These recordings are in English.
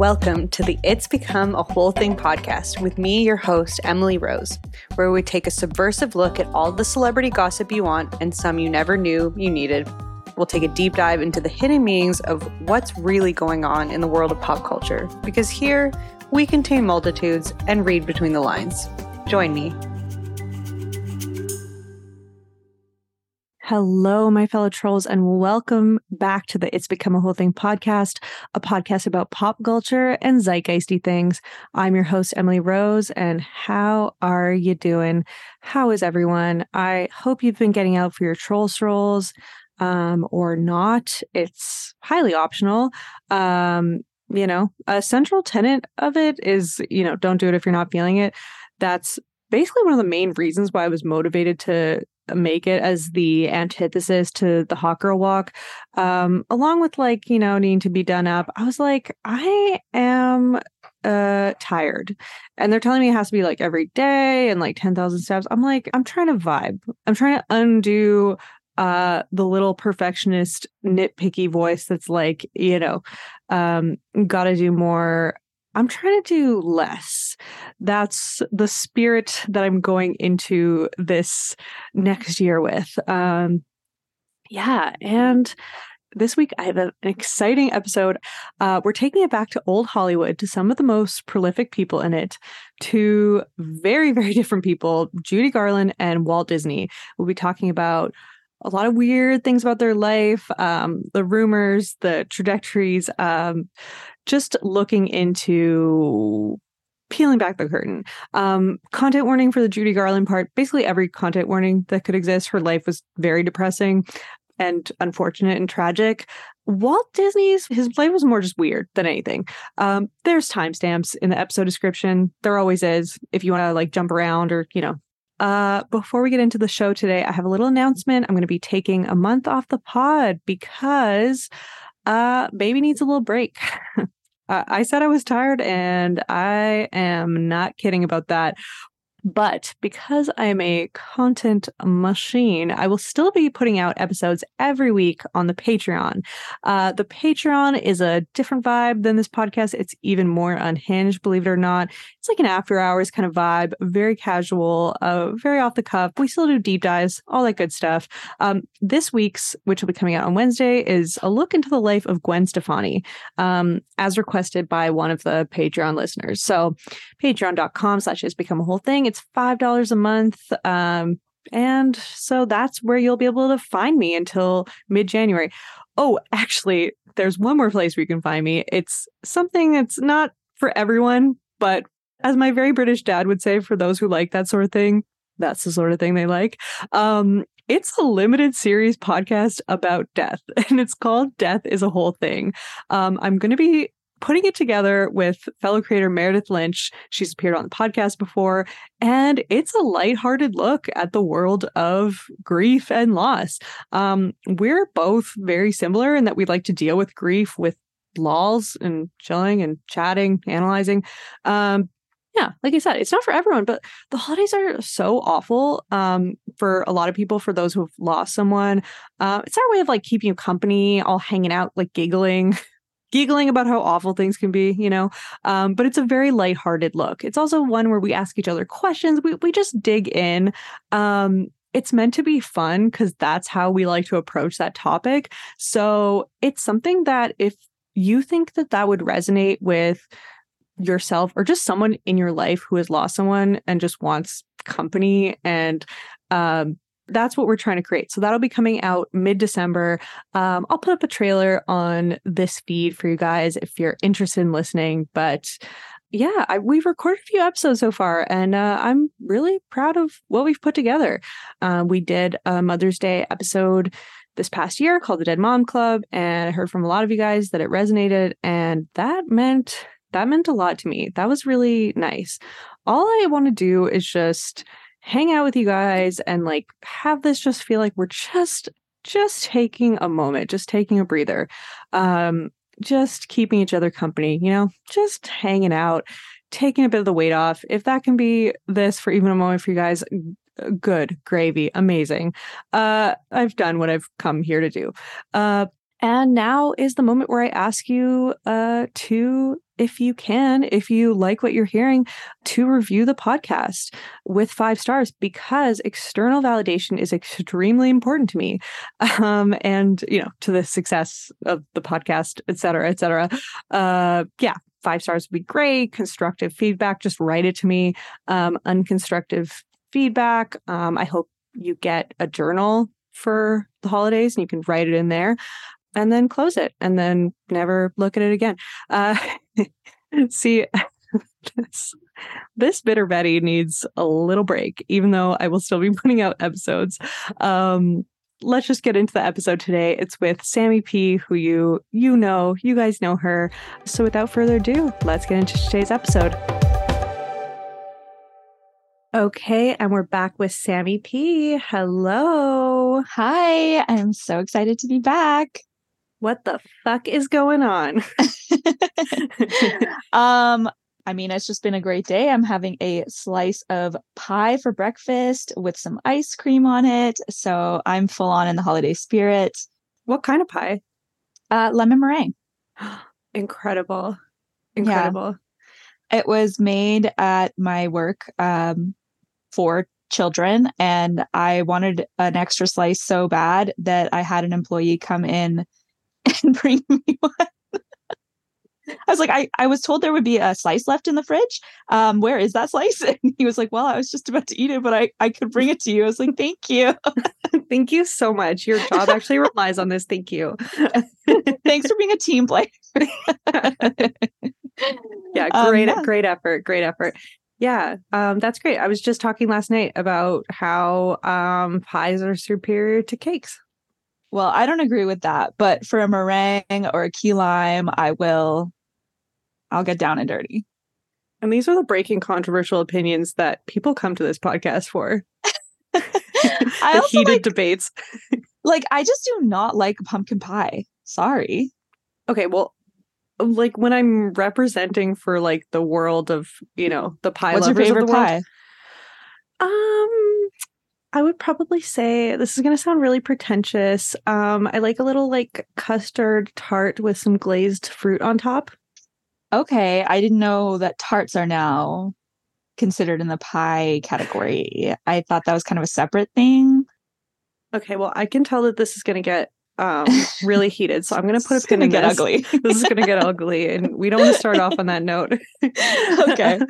Welcome to the It's Become a Whole Thing podcast with me, your host, Emily Rose, where we take a subversive look at all the celebrity gossip you want and some you never knew you needed. We'll take a deep dive into the hidden meanings of what's really going on in the world of pop culture, because here we contain multitudes and read between the lines. Join me Hello, my fellow trolls, and welcome back to the It's Become a Whole Thing podcast, a podcast about pop culture and zeitgeisty things. I'm your host, Emily Rose, and how are you doing? How is everyone? I hope you've been getting out for your troll strolls um, or not. It's highly optional. Um, you know, a central tenet of it is, you know, don't do it if you're not feeling it. That's basically one of the main reasons why I was motivated to make it as the antithesis to the girl walk um along with like you know needing to be done up i was like i am uh tired. And they're telling me it has to be like every day and like 10,000 steps. I'm like i'm trying to vibe. I'm trying to undo uh the little perfectionist nitpicky voice that's like you know um got to do more I'm trying to do less. That's the spirit that I'm going into this next year with. Um, yeah. And this week I have an exciting episode. Uh, we're taking it back to old Hollywood to some of the most prolific people in it, to very, very different people Judy Garland and Walt Disney. We'll be talking about a lot of weird things about their life, um, the rumors, the trajectories, um, just looking into peeling back the curtain. Um, content warning for the Judy Garland part. Basically, every content warning that could exist. Her life was very depressing and unfortunate and tragic. Walt Disney's his life was more just weird than anything. Um, there's timestamps in the episode description. There always is if you want to like jump around or you know uh, before we get into the show today, I have a little announcement. I'm going to be taking a month off the pod because uh, baby needs a little break. uh, I said I was tired, and I am not kidding about that. But because I'm a content machine, I will still be putting out episodes every week on the Patreon. Uh, the Patreon is a different vibe than this podcast. It's even more unhinged, believe it or not. It's like an after hours kind of vibe, very casual, uh, very off the cuff. We still do deep dives, all that good stuff. Um, this week's, which will be coming out on Wednesday, is a look into the life of Gwen Stefani, um, as requested by one of the Patreon listeners. So patreon.com slash has become a whole thing it's $5 a month. Um, and so that's where you'll be able to find me until mid January. Oh, actually, there's one more place where you can find me. It's something that's not for everyone, but as my very British dad would say, for those who like that sort of thing, that's the sort of thing they like. Um, it's a limited series podcast about death, and it's called Death is a Whole Thing. Um, I'm going to be putting it together with fellow creator Meredith Lynch. She's appeared on the podcast before, and it's a lighthearted look at the world of grief and loss. Um, we're both very similar in that we like to deal with grief with lols and chilling and chatting, analyzing. Um, yeah, like I said, it's not for everyone, but the holidays are so awful um, for a lot of people. For those who've lost someone, uh, it's our way of like keeping you company, all hanging out, like giggling, giggling about how awful things can be, you know. Um, but it's a very lighthearted look. It's also one where we ask each other questions. We we just dig in. Um, it's meant to be fun because that's how we like to approach that topic. So it's something that if you think that that would resonate with yourself or just someone in your life who has lost someone and just wants company and um, that's what we're trying to create. So that'll be coming out mid December. Um, I'll put up a trailer on this feed for you guys if you're interested in listening. But yeah, I, we've recorded a few episodes so far, and uh, I'm really proud of what we've put together. Uh, we did a Mother's Day episode this past year called the Dead Mom Club, and I heard from a lot of you guys that it resonated, and that meant that meant a lot to me. That was really nice. All I want to do is just hang out with you guys and like have this just feel like we're just just taking a moment, just taking a breather. Um just keeping each other company, you know, just hanging out, taking a bit of the weight off. If that can be this for even a moment for you guys, good, gravy, amazing. Uh I've done what I've come here to do. Uh And now is the moment where I ask you uh, to, if you can, if you like what you're hearing, to review the podcast with five stars because external validation is extremely important to me. Um, and, you know, to the success of the podcast, et cetera, et cetera. Uh, yeah, five stars would be great. Constructive feedback, just write it to me. Um, unconstructive feedback, um, I hope you get a journal for the holidays and you can write it in there and then close it and then never look at it again. Uh, see, this, this bitter Betty needs a little break, even though I will still be putting out episodes. Um, let's just get into the episode today. It's with Sammy P, who you you know, you guys know her. So without further ado, let's get into today's episode. Okay, and we're back with Sammy P. Hello. Hi, I'm so excited to be back what the fuck is going on? um, I mean, it's just been a great day. I'm having a slice of pie for breakfast with some ice cream on it. So I'm full on in the holiday spirit. What kind of pie? Uh, lemon meringue. Incredible. Incredible. Yeah. It was made at my work um, for children, and I wanted an extra slice so bad that I had an employee come in and bring me one. I was like, I, I was told there would be a slice left in the fridge. Um, where is that slice? And he was like, Well, I was just about to eat it, but I, I could bring it to you. I was like, Thank you. Thank you so much. Your job actually relies on this. Thank you. Thanks for being a team player. yeah, um, great, um, yeah. great effort. Great effort. Yeah, um, that's great. I was just talking last night about how um, pies are superior to cakes. Well, I don't agree with that, but for a meringue or a key lime, I will I'll get down and dirty. And these are the breaking controversial opinions that people come to this podcast for. I the heated like, debates. like I just do not like pumpkin pie. Sorry. Okay, well, like when I'm representing for like the world of, you know, the pie What's your favorite pie? um I would probably say this is going to sound really pretentious. Um, I like a little like custard tart with some glazed fruit on top. Okay, I didn't know that tarts are now considered in the pie category. I thought that was kind of a separate thing. Okay, well, I can tell that this is going to get um, really heated. So I'm going to put a pin in get this. ugly. this is going to get ugly, and we don't want to start off on that note. okay.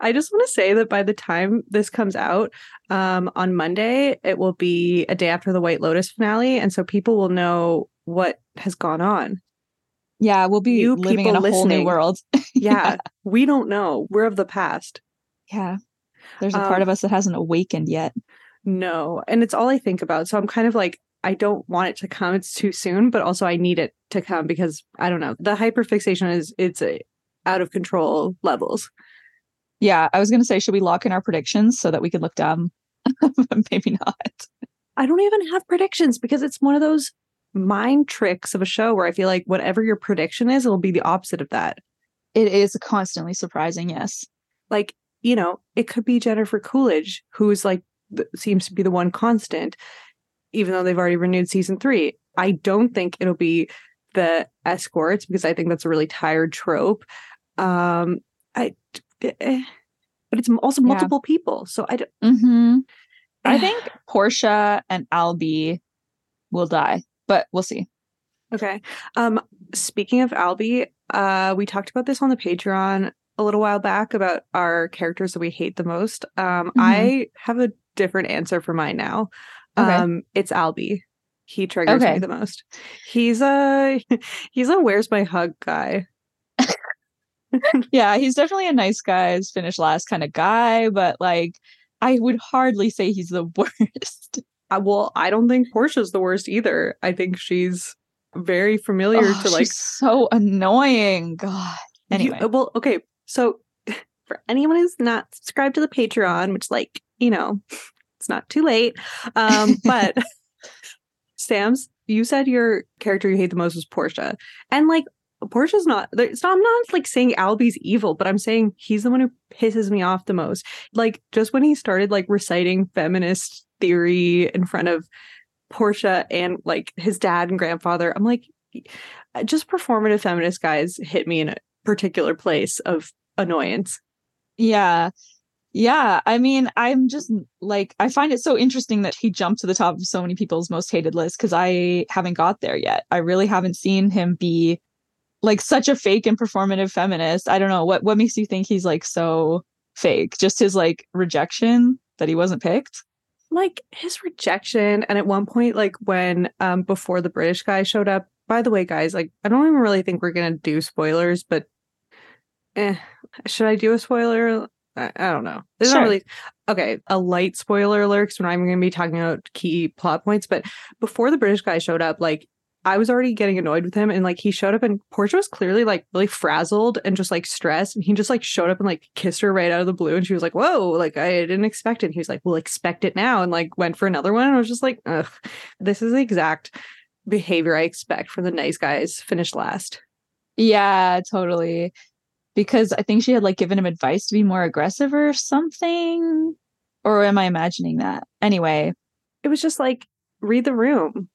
I just want to say that by the time this comes out um, on Monday, it will be a day after the White Lotus finale, and so people will know what has gone on. Yeah, we'll be you living in a listening. whole new world. yeah. yeah, we don't know. We're of the past. Yeah, there's a part um, of us that hasn't awakened yet. No, and it's all I think about. So I'm kind of like, I don't want it to come. It's too soon, but also I need it to come because I don't know. The hyperfixation is it's a, out of control levels. Yeah, I was going to say, should we lock in our predictions so that we can look dumb? Maybe not. I don't even have predictions because it's one of those mind tricks of a show where I feel like whatever your prediction is, it'll be the opposite of that. It is constantly surprising, yes. Like, you know, it could be Jennifer Coolidge, who's like, seems to be the one constant even though they've already renewed season three. I don't think it'll be the escorts because I think that's a really tired trope. Um, I, eh, but it's also multiple yeah. people, so I don't. Mm-hmm. I think Portia and Albie will die, but we'll see. Okay. Um, speaking of Albie, uh, we talked about this on the Patreon a little while back about our characters that we hate the most. Um, mm-hmm. I have a different answer for mine now. Okay. Um, it's Albie. He triggers okay. me the most. He's a he's a where's my hug guy. yeah, he's definitely a nice guys finish last kind of guy, but like I would hardly say he's the worst. Uh, well, I don't think Portia's the worst either. I think she's very familiar oh, to like so annoying. God. Anyway, you, well, okay. So for anyone who's not subscribed to the Patreon, which like you know it's not too late. Um, but Sam's, you said your character you hate the most was Portia, and like Portia's not. It's not. I'm not like saying Albie's evil, but I'm saying he's the one who pisses me off the most. Like just when he started like reciting feminist theory in front of Portia and like his dad and grandfather, I'm like, just performative feminist guys hit me in a particular place of annoyance. Yeah. Yeah, I mean, I'm just like I find it so interesting that he jumped to the top of so many people's most hated list because I haven't got there yet. I really haven't seen him be like such a fake and performative feminist. I don't know what what makes you think he's like so fake? Just his like rejection that he wasn't picked? Like his rejection and at one point like when um before the British guy showed up. By the way, guys, like I don't even really think we're going to do spoilers, but eh, should I do a spoiler? I, I don't know. There's Sure. not really okay. A light spoiler alert. not even going to be talking about key plot points. But before the British guy showed up, like I was already getting annoyed with him, and like he showed up, and Portia was clearly like really frazzled and just like stressed, and he just like showed up and like kissed her right out of the blue, and she was like, "Whoa!" Like I didn't expect it. And he was like, "We'll expect it now," and like went for another one. And I was just like, "Ugh, this is the exact behavior I expect from the nice guys." Finished last. Yeah, totally. Because I think she had like given him advice to be more aggressive or something. Or am I imagining that? Anyway, it was just like read the room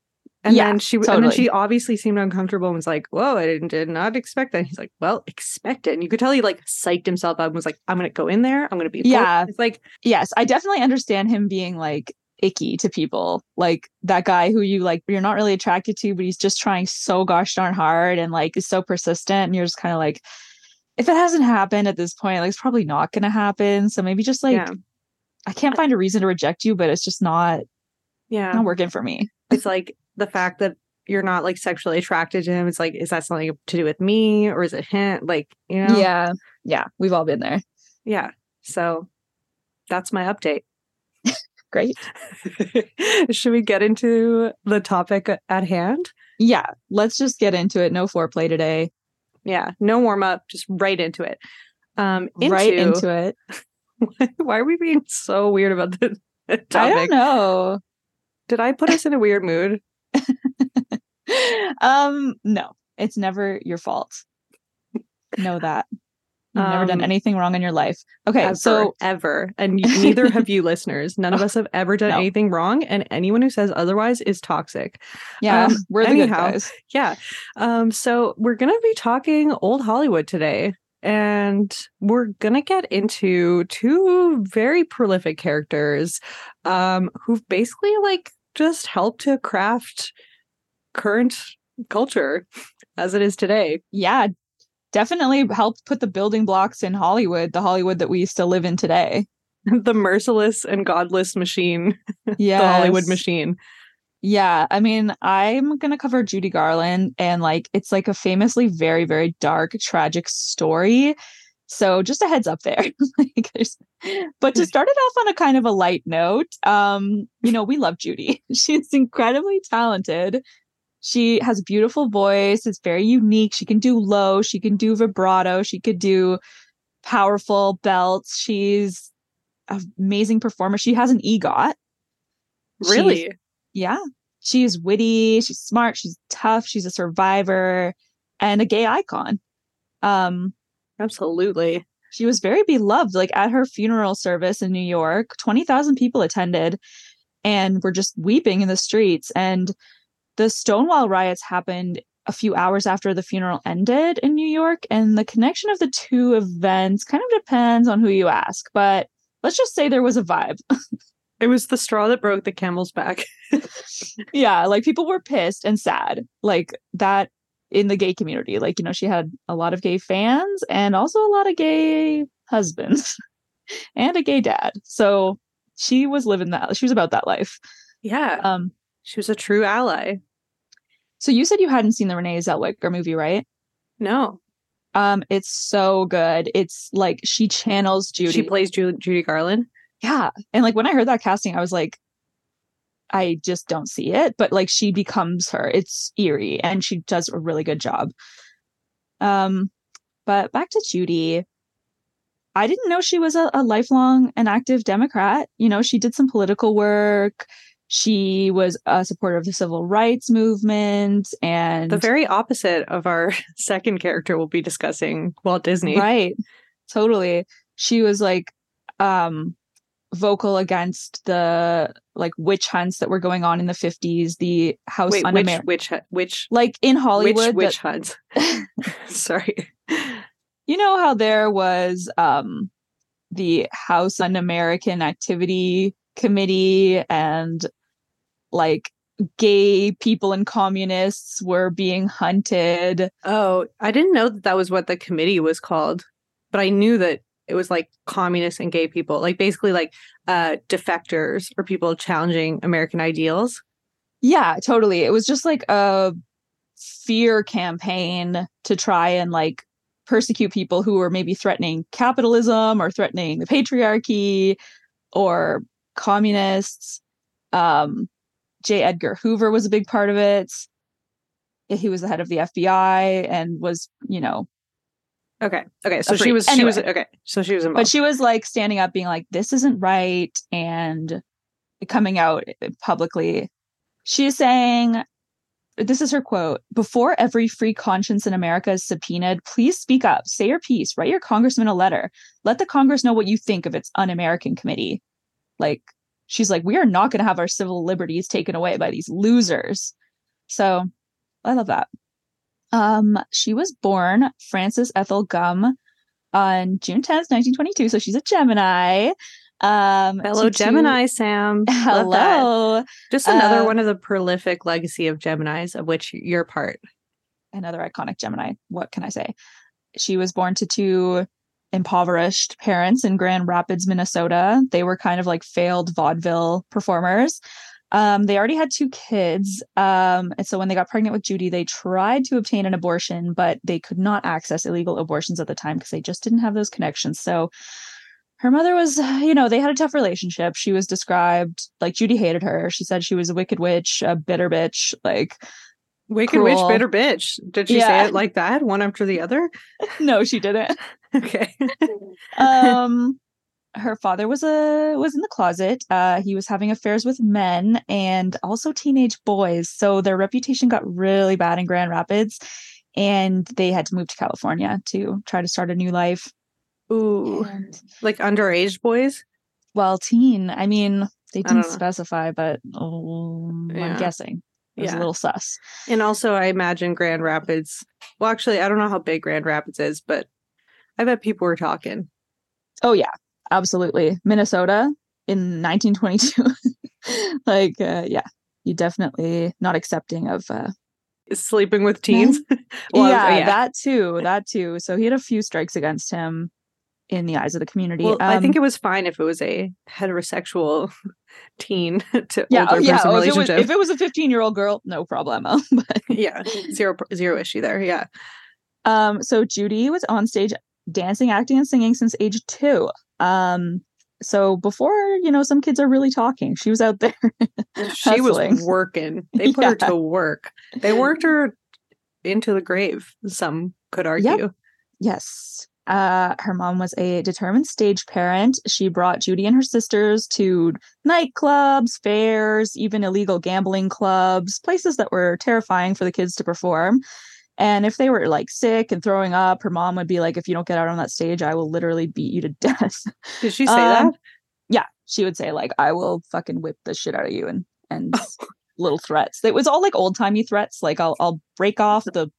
and Yeah, then she and then she obviously seemed uncomfortable and was like whoa i didn't, did not expect that And he's like well expect it and you could tell he like psyched himself up and was like i'm gonna go in there i'm gonna be Yeah. it's like yes, I definitely understand him being like icky to people. Like that guy who you like you're not really attracted to, but he's just trying so gosh darn hard and like is so persistent and you're just kind of like if it hasn't happened at this point, like it's probably not gonna happen. So maybe just like yeah I can't find a reason to reject you, but it's just not yeah not working for me. it's like the fact that you're not like sexually attracted to him it's like is that something to do with me or is it him like you know Yeah. Yeah. We've all been there. yeah so that's my update Great. should we get into the topic at hand Yeah. Let's just get into it. No foreplay today. Yeah, no warm up, just right into it. Um, into, Right into it. Why are we being so weird about this topic? I don't know. Did I put us in a weird mood? um, no, it's never your fault. Know that. You've never done Um, anything wrong in your life. Okay, ever, so ever, and neither have you, listeners. None of us have ever done No. anything wrong, and anyone who says otherwise is toxic. yeah, um, we're the anyhow. good guys. Yeah. Um. So we're gonna be talking old Hollywood today, and we're gonna get into two very prolific characters, um, who've basically like just helped to craft current culture as it is today. Yeah, definitely helped put the building blocks in Hollywood, the Hollywood that we still live in today. the merciless and godless machine, Yeah, the Hollywood machine. Yeah, I mean, I'm gonna cover Judy Garland, and like, it's like a famously very, very dark, tragic story. So just a heads up there. like, but to start it off on a kind of a light note, um, you know, we love Judy. She's incredibly talented. She has a beautiful voice. It's very unique. She can do low. She can do vibrato. She could do powerful belts. She's an amazing performer. She has an EGOT. She's- Really? yeah. She's witty, she's smart, she's tough, she's a survivor and a gay icon. Um Absolutely. she was very beloved like at her funeral service in New York, 20,000 people attended and were just weeping in the streets and the Stonewall riots happened a few hours after the funeral ended in New York and the connection of the two events kind of depends on who you ask, but let's just say there was a vibe. It was the straw that broke the camel's back. yeah like people were pissed and sad like that in the gay community like you know she had a lot of gay fans and also a lot of gay husbands and a gay dad so she was living that she was about that life Yeah. um she was a true ally. so you said you hadn't seen the renee zellweger movie right? No. um it's so good. It's like she channels judy. She plays Ju- Judy Garland. yeah. And like when i heard that casting i was like i just don't see it. But like she becomes her. It's eerie and she does a really good job. Um but back to judy. I didn't know she was a, a lifelong and active democrat. You know she did some political work she was a supporter of the civil rights movement and The very opposite of our second character we'll be discussing, Walt Disney. Right. Totally. She was like um vocal against the like witch hunts that were going on in the 50s the house Wait, which Un-Amer- which which like in hollywood which that- witch hunts? Sorry. you know how there was um the house un-american activity committee and like gay people and communists were being hunted. Oh, I didn't know that that was what the committee was called, but I knew that it was like communists and gay people, like basically like uh defectors or people challenging American ideals. yeah totally. It was just like a fear campaign to try and like persecute people who were maybe threatening capitalism or threatening the patriarchy or communists. Um j edgar hoover was a big part of it he was the head of the fbi and was you know Okay. Okay. So she was she was okay. So she was involved. but she was like standing up being like this isn't right and coming out eh, publicly she is saying this is her quote before every free conscience in america is subpoenaed please speak up say your piece write your congressman a letter let the congress know what you think of its un-american committee like she's like we are not going to have our civil liberties taken away by these losers so i love that um she was born frances ethel Gumm on June 10th, 1922. So she's a Gemini. Um, Hello, to- to- Gemini, Sam. Hello. Just another Uh, one of the prolific legacy of Geminis, of which you're part. Another iconic Gemini. What can I say? She was born to two impoverished parents in Grand Rapids, Minnesota. They were kind of like failed vaudeville performers. Um, they already had two kids. Um, and so when they got pregnant with Judy, they tried to obtain an abortion, but they could not access illegal abortions at the time because they just didn't have those connections. So her mother was, you know, they had a tough relationship. She was described like Judy hated her. She said she was a wicked witch, a bitter bitch. Like, Wicked Cruel. witch, bitter bitch. Did she Yeah. say it like that, one after the other? no, she didn't. Okay. um her father was a was in the closet uh he was having affairs with men and also teenage boys so their reputation got really bad in grand rapids and they had to move to california to try to start a new life Ooh. and, Like underage boys? well teen i mean they didn't specify but um, Yeah. i'm guessing it was Yeah. a little sus And also, I imagine Grand Rapids. Well, actually, I don't know how big Grand Rapids is, but I bet people were talking. oh yeah absolutely minnesota in 1922 like uh, yeah you definitely not accepting of uh Sleeping with teens. Well, yeah, that too, that too. So he had a few strikes against him in the eyes of the community. Well, I think Um, it was fine if it was a heterosexual teen to yeah, oh, older yeah. person oh, if, it was, if it was a 15 year old girl, no problemo. but yeah, zero zero issue there. Yeah. um, so Judy was on stage dancing, acting, and singing since age two. Um, so before you know, some kids are really talking. She was out there. She was working. They put her to work. They worked her into the grave. Some could argue. Yes. Uh, her mom was a determined stage parent. She brought Judy and her sisters to nightclubs, fairs, even illegal gambling clubs, places that were terrifying for the kids to perform. And if they were like sick and throwing up, her mom would be like, if you don't get out on that stage, I will literally beat you to death. Did she say Um, that? yeah. She would say, like, I will fucking whip the shit out of you and and little threats. It was all like old timey threats, like I'll I'll break off the,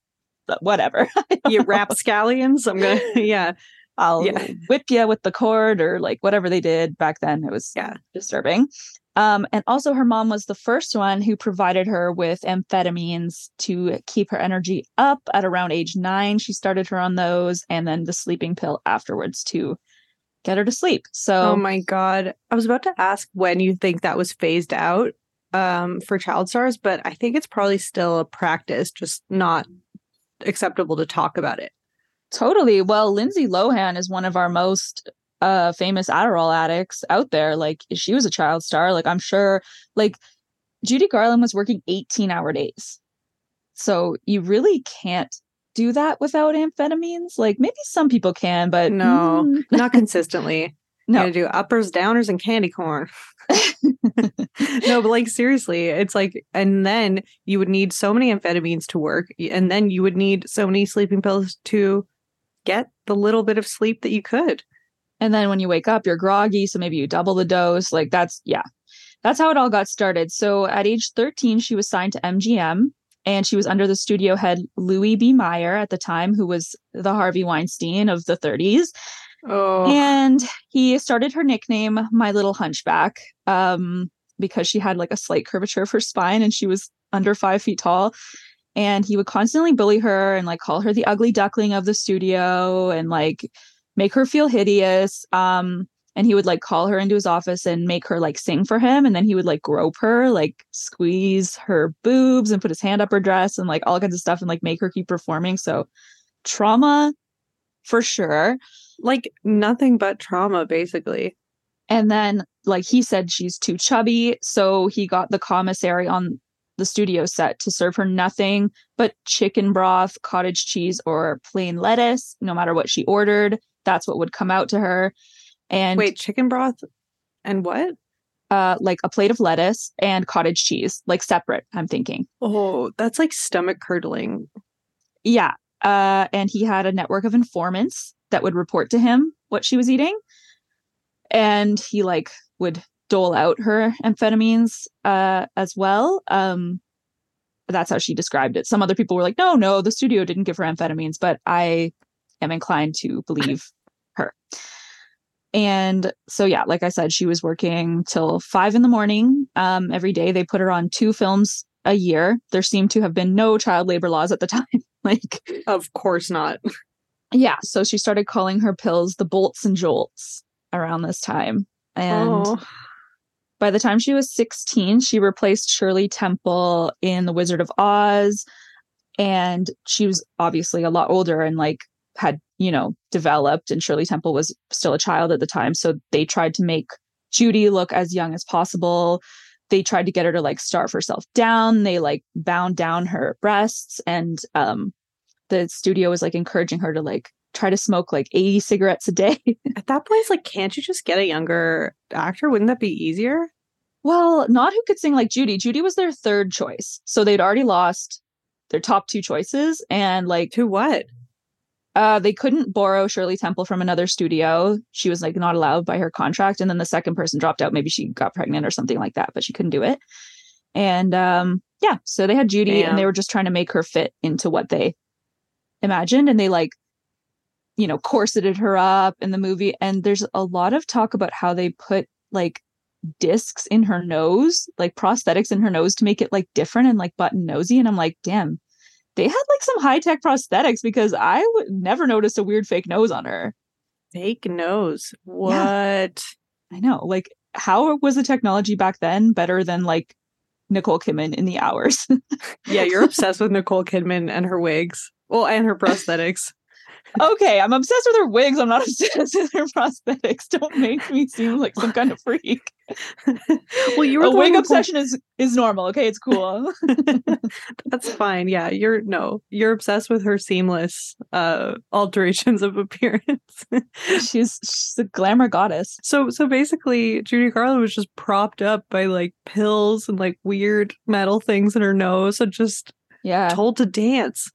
the whatever. You rapscallions. I'm gonna. Yeah. I'll Yeah. whip you with the cord or like whatever they did back then. It was Yeah. disturbing. Um, and also, her mom was the first one who provided her with amphetamines to keep her energy up at around age nine. She started her on those and then the sleeping pill afterwards to get her to sleep. So, Oh my god. I was about to ask when you think that was phased out um for child stars, but I think it's probably still a practice, just not acceptable to talk about it. Totally. Well, Lindsay Lohan is one of our most uh famous Adderall addicts out there. Like she was a child star. Like I'm sure like Judy Garland was working 18 hour days. So you really can't do that without amphetamines. Like maybe some people can, but No. mm, Not consistently. No. You gotta do uppers, downers, and candy corn. no, but like seriously, it's like, and then you would need so many amphetamines to work, and then you would need so many sleeping pills to get the little bit of sleep that you could. And then when you wake up, you're groggy. So maybe you double the dose. Like that's, yeah, that's how it all got started. So at age 13, she was signed to MGM and she was under the studio head Louis B. Mayer at the time, who was the Harvey Weinstein of the 30s. Oh. And he started her nickname My Little Hunchback um, because she had like a slight curvature of her spine and she was under five feet tall. And he would constantly bully her and like call her the ugly duckling of the studio and like make her feel hideous. Um, and he would like call her into his office and make her like sing for him and then he would like grope her like squeeze her boobs and put his hand up her dress and like all kinds of stuff and like make her keep performing. So trauma for sure. Like nothing but trauma basically. And then like he said she's too chubby so he got the commissary on the studio set to serve her nothing but chicken broth cottage cheese or plain lettuce no matter what she ordered that's what would come out to her. And wait chicken broth and what? Uh like a plate of lettuce and cottage cheese like separate i'm thinking. Oh that's like stomach curdling. Yeah uh and he had a network of informants that would report to him what she was eating. And he like would dole out her amphetamines uh as well. Um that's how she described it. Some other people were like no no the studio didn't give her amphetamines but i am inclined to believe her. And so yeah like i said she was working till five in the morning um every day. They put her on two films a year. There seemed to have been no child labor laws at the time like of course not. Yeah so she started calling her pills the bolts and jolts around this time. And oh. by the time she was 16 she replaced shirley temple in the wizard of oz. And she was obviously a lot older and like had you know developed and shirley temple was still a child at the time. So they tried to make judy look as young as possible. They tried to get her to like starve herself down. They like bound down her breasts and um the studio was like encouraging her to like try to smoke like 80 cigarettes a day. At that place like can't you just get a younger actor? Wouldn't that be easier? Well not who could sing like judy. Judy was their third choice. So they'd already lost their top two choices and like to what uh, they couldn't borrow Shirley Temple from another studio. She was like not allowed by her contract. And then the second person dropped out. Maybe she got pregnant or something like that, but she couldn't do it. And um, yeah, so they had Judy Damn. and they were just trying to make her fit into what they imagined. And they like, you know, corseted her up in the movie. And there's a lot of talk about how they put like discs in her nose, like prosthetics in her nose to make it like different and like button nosy. And I'm like, damn, they had like some high tech prosthetics because I would never notice a weird fake nose on her. Fake nose. What? Yeah. I know. Like, how was the technology back then better than like Nicole Kidman in the hours? yeah, you're obsessed with Nicole Kidman and her wigs. Well, and her prosthetics okay, I'm obsessed with her wigs. I'm not obsessed with her prosthetics. Don't make me seem like some kind of freak. well, you were a wig obsession is is normal. Okay, it's cool. That's fine. Yeah, you're no, you're obsessed with her seamless uh alterations of appearance. she's she's a glamour goddess. So so basically, Judy Garland was just propped up by like pills and like weird metal things in her nose, and just yeah told to dance.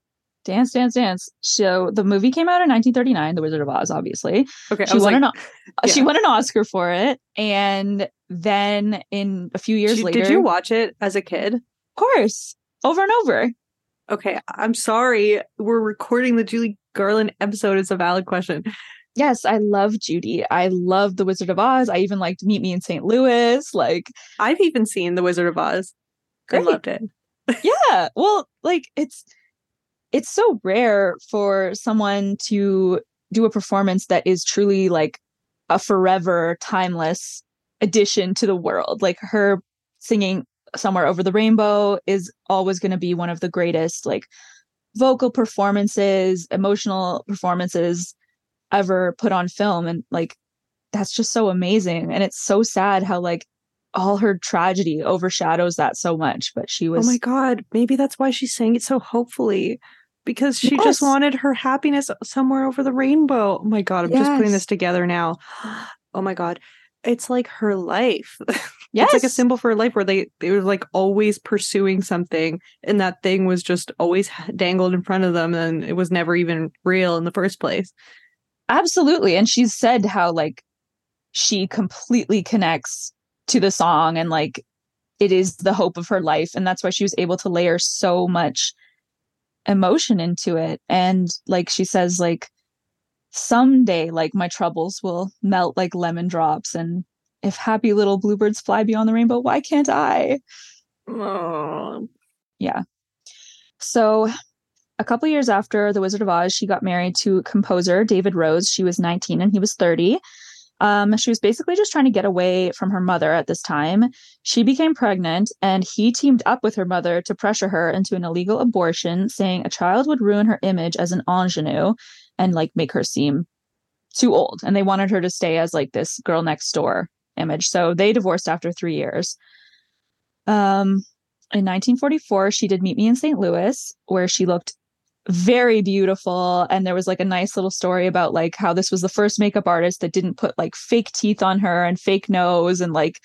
Dance, dance, dance. So the movie came out in 1939, The Wizard of Oz, obviously. Okay, she won like, an yeah. she won an Oscar for it, and then in a few years did, later, did you watch it as a kid? Of course, over and over. Okay, I'm sorry. We're recording the Julie Garland episode. It's a valid question. Yes, I love Judy. I love The Wizard of Oz. I even liked Meet Me in St. Louis. Like I've even seen The Wizard of Oz. Great. I loved it. yeah. Well, like it's it's so rare for someone to do a performance that is truly like a forever timeless addition to the world. Like her singing somewhere over the rainbow is always going to be one of the greatest like vocal performances emotional performances ever put on film and like that's just so amazing. And it's so sad how like all her tragedy overshadows that so much but she was oh my god maybe that's why she sang it so hopefully because she yes. just wanted her happiness somewhere over the rainbow. Oh my god, I'm yes. just putting this together now. Oh my god. It's like her life. Yes. it's like a symbol for her life where they they were like always pursuing something and that thing was just always dangled in front of them and it was never even real in the first place. Absolutely. And she's said how like she completely connects to the song and like it is the hope of her life. And that's why she was able to layer so much emotion into it. And like she says, like someday like my troubles will melt like lemon drops and if happy little bluebirds fly beyond the rainbow, why can't I? Oh. Yeah. So a couple years after The Wizard of Oz, she got married to composer David Rose. She was 19 and he was 30. Um, she was basically just trying to get away from her mother at this time. She became pregnant, and he teamed up with her mother to pressure her into an illegal abortion, saying a child would ruin her image as an ingenue and like make her seem too old. And they wanted her to stay as like this girl next door image. So they divorced after three years. Um, in 1944, she did Meet Me in St. Louis, where she looked very beautiful. And there was like a nice little story about like how this was the first makeup artist that didn't put like fake teeth on her and fake nose and like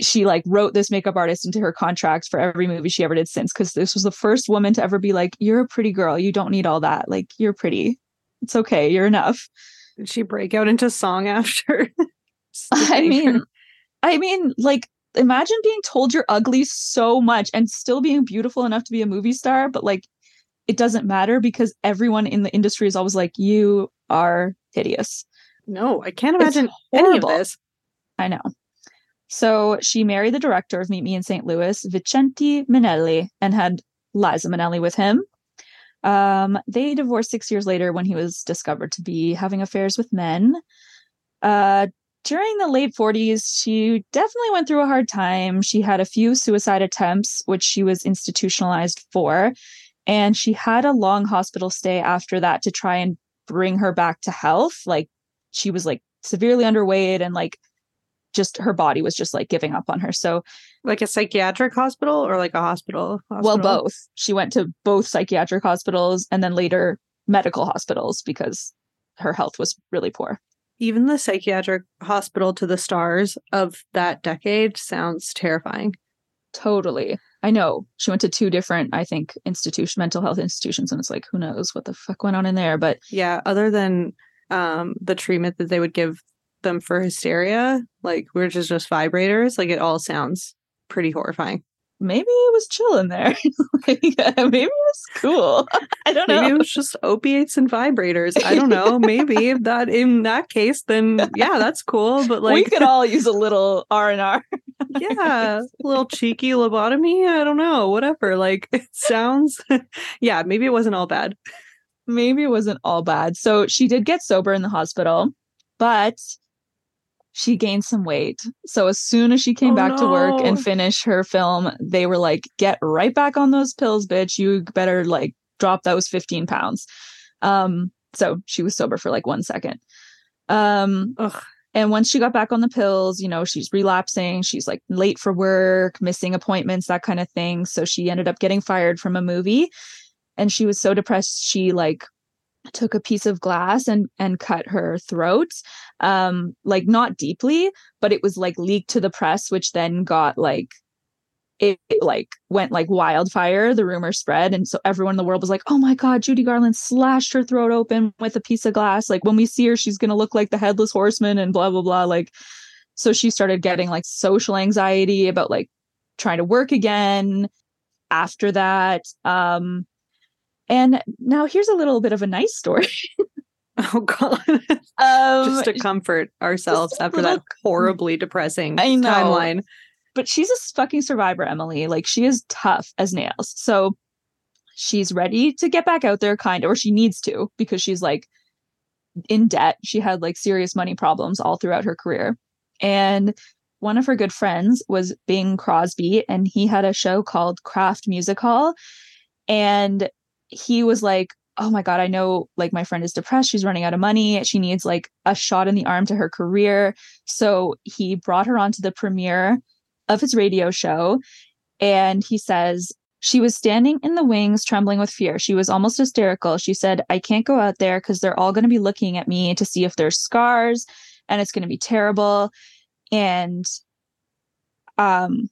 she like wrote this makeup artist into her contract for every movie she ever did since because this was the first woman to ever be like you're a pretty girl. You don't need all that. Like you're pretty. It's okay. You're enough. Did she break out into song after? I mean i mean like imagine being told you're ugly so much and still being beautiful enough to be a movie star but like it doesn't matter because everyone in the industry is always like, you are hideous. No, I can't imagine any of this. I know. So she married the director of Meet Me in St. Louis, Vicente Minnelli, and had Liza Minnelli with him. Um, they divorced six years later when he was discovered to be having affairs with men. Uh, during the late 40s, she definitely went through a hard time. She had a few suicide attempts, which she was institutionalized for. And she had a long hospital stay after that to try and bring her back to health. Like she was like severely underweight and like just her body was just like giving up on her. So like a psychiatric hospital or like a hospital? hospital? Well, both. She went to both psychiatric hospitals and then later medical hospitals because her health was really poor. Even the psychiatric hospital to the stars of that decade sounds terrifying. Totally. I know she went to two different, I think, institution mental health institutions, and it's like, who knows what the fuck went on in there? But yeah, other than um, the treatment that they would give them for hysteria, like which is just vibrators, like it all sounds pretty horrifying. Maybe it was chill in there. like, uh, maybe it was cool. I don't know. Maybe it was just opiates and vibrators. I don't know. maybe if that in that case, then yeah, that's cool. But like we could all use a little R and R yeah, a little cheeky lobotomy. I don't know, whatever. Like it sounds, yeah, maybe it wasn't all bad. Maybe it wasn't all bad. So she did get sober in the hospital, but she gained some weight. So as soon as she came oh, back no. to work and finished her film, they were like, get right back on those pills, bitch. You better like drop those 15 pounds. Um, so she was sober for like one second. Um, Ugh. And once she got back on the pills, you know, she's relapsing. She's like late for work, missing appointments, that kind of thing. So she ended up getting fired from a movie. And she was so depressed, she like took a piece of glass and and cut her throat um like not deeply but it was like leaked to the press which then got like it, it, like went like wildfire. The rumor spread, and so everyone in the world was like, "Oh my god, Judy Garland slashed her throat open with a piece of glass. Like when we see her, she's gonna look like the headless horseman." And blah blah blah. Like, so she started getting like social anxiety about like trying to work again. After that, um, and now here's a little bit of a nice story. Oh God! um, just to comfort ourselves after little, that horribly depressing I know. timeline but she's a fucking survivor, Emily. Like she is tough as nails. So she's ready to get back out there, kind of, or she needs to because she's like in debt. She had like serious money problems all throughout her career. And one of her good friends was Bing Crosby, and he had a show called Kraft Music Hall. And he was like, Oh my God, I know like my friend is depressed. She's running out of money. She needs like a shot in the arm to her career. So he brought her onto the premiere of his radio show. And he says, she was standing in the wings, trembling with fear. She was almost hysterical. She said, I can't go out there because they're all going to be looking at me to see if there's scars and it's going to be terrible. And um,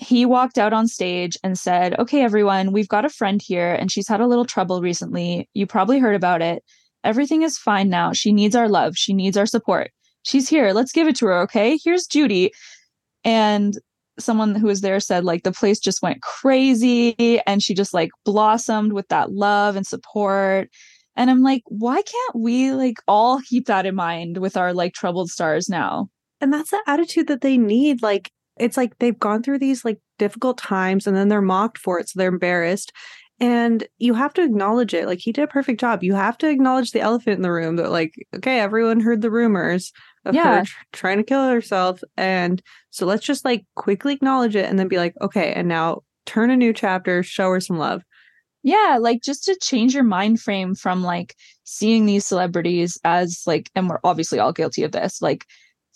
he walked out on stage and said, Okay, everyone, we've got a friend here and she's had a little trouble recently. You probably heard about it. Everything is fine now. She needs our love. She needs our support. She's here. Let's give it to her, okay? Here's Judy. And someone who was there said like the place just went crazy and she just like blossomed with that love and support. And I'm like, why can't we like all keep that in mind with our like troubled stars now? And that's the attitude that they need. Like, it's like they've gone through these like difficult times and then they're mocked for it. So they're embarrassed. And you have to acknowledge it. Like, he did a perfect job. You have to acknowledge the elephant in the room that, like, okay, everyone heard the rumors of Yeah. her tr- trying to kill herself. And so let's just like quickly acknowledge it and then be like, okay, and now turn a new chapter, show her some love. Yeah, like just to change your mind frame from like seeing these celebrities as like, and we're obviously all guilty of this, like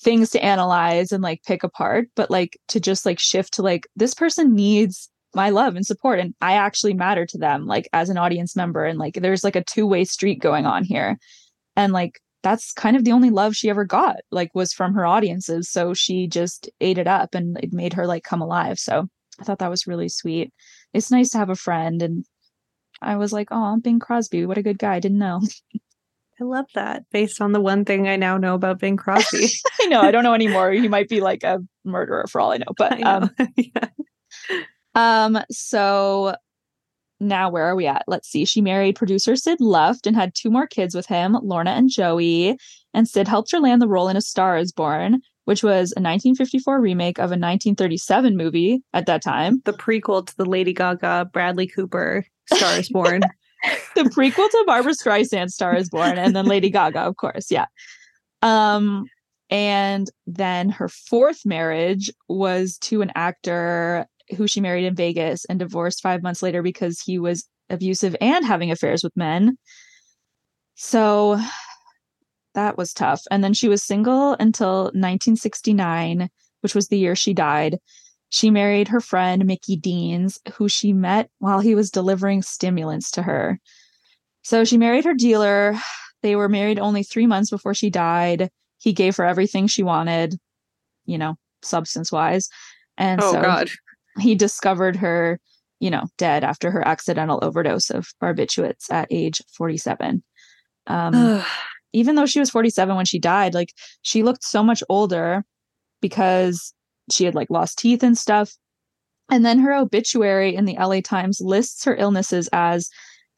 things to analyze and like pick apart, but like to just like shift to like, this person needs my love and support and I actually matter to them like as an audience member and like there's like a two-way street going on here. And like that's kind of the only love she ever got, like was from her audiences. So she just ate it up and it made her like come alive. So I thought that was really sweet. It's nice to have a friend and I was like, oh, Bing Crosby, what a good guy. I didn't know. I love that based on the one thing I now know about Bing Crosby. I know. I don't know anymore. He might be like a murderer for all I know. But I know. um, yeah. um, so now where are we at? Let's see. She married producer Sid Luft and had two more kids with him, Lorna and Joey. And Sid helped her land the role in A Star Is Born, which was a 1954 remake of a 1937 movie at that time. The prequel to the Lady Gaga, Bradley Cooper, Star is Born. the prequel to Barbra Streisand Star is Born and then Lady Gaga, of course. Yeah. Um and then her fourth marriage was to an actor who she married in Vegas and divorced 5 months later because he was abusive and having affairs with men. So that was tough. And then she was single until 1969, which was the year she died. She married her friend Mickey Deans, who she met while he was delivering stimulants to her. So she married her dealer. They were married only three months before she died. He gave her everything she wanted, you know, substance wise. And oh so God. he discovered her, you know, dead after her accidental overdose of barbiturates at age 47. Um, even though she was 47 when she died, like she looked so much older because she had like lost teeth and stuff. And then her obituary in the LA Times lists her illnesses as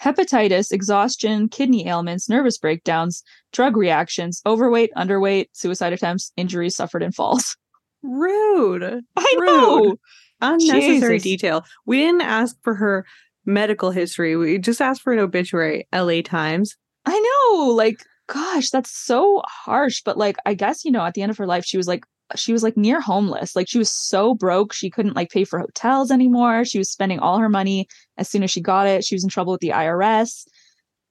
hepatitis, exhaustion, kidney ailments, nervous breakdowns, drug reactions, overweight, underweight, suicide attempts, injuries suffered, and falls. Rude. I Rude. know. Unnecessary Jesus. detail. We didn't ask for her medical history. We just asked for an obituary. LA Times. I know. Like, gosh, that's so harsh. But like, I guess, you know, at the end of her life, she was like, she was like near homeless. Like she was so broke she couldn't like pay for hotels anymore. She was spending all her money as soon as she got it. She was in trouble with the IRS.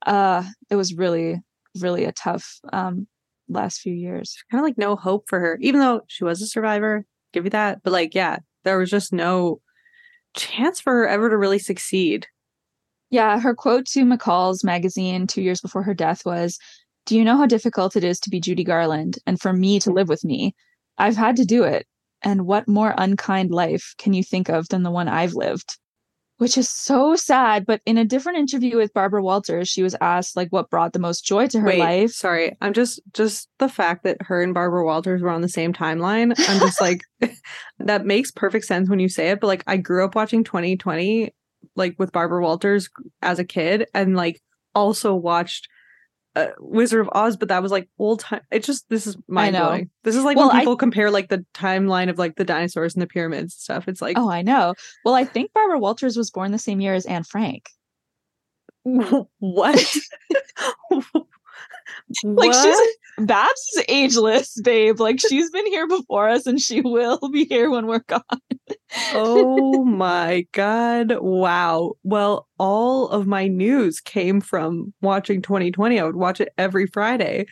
Uh it was really, really a tough um last few years. Kind of like no hope for her, even though she was a survivor. Give you that. But like, yeah, there was just no chance for her ever to really succeed. Yeah, her quote to McCall's magazine two years before her death was Do you know how difficult it is to be Judy Garland and for me to live with me? I've had to do it. And what more unkind life can you think of than the one I've lived? Which is so sad. But in a different interview with Barbara Walters, she was asked like what brought the most joy to her Wait, life. sorry. I'm just just the fact that her and Barbara Walters were on the same timeline. I'm just like that makes perfect sense when you say it. But like I grew up watching 2020 like with Barbara Walters as a kid and like also watched uh, Wizard of Oz, but that was like old time. It just this is mind blowing. This is like Well, when I- people compare like the timeline of like the dinosaurs and the pyramids and stuff. It's like Oh, I know. Well, I think Barbara Walters was born the same year as Anne Frank. what? Like What? she's Babs is ageless, babe. Like she's been here before us and she will be here when we're gone. oh my god wow well all of my news came from watching 2020 i would watch it every friday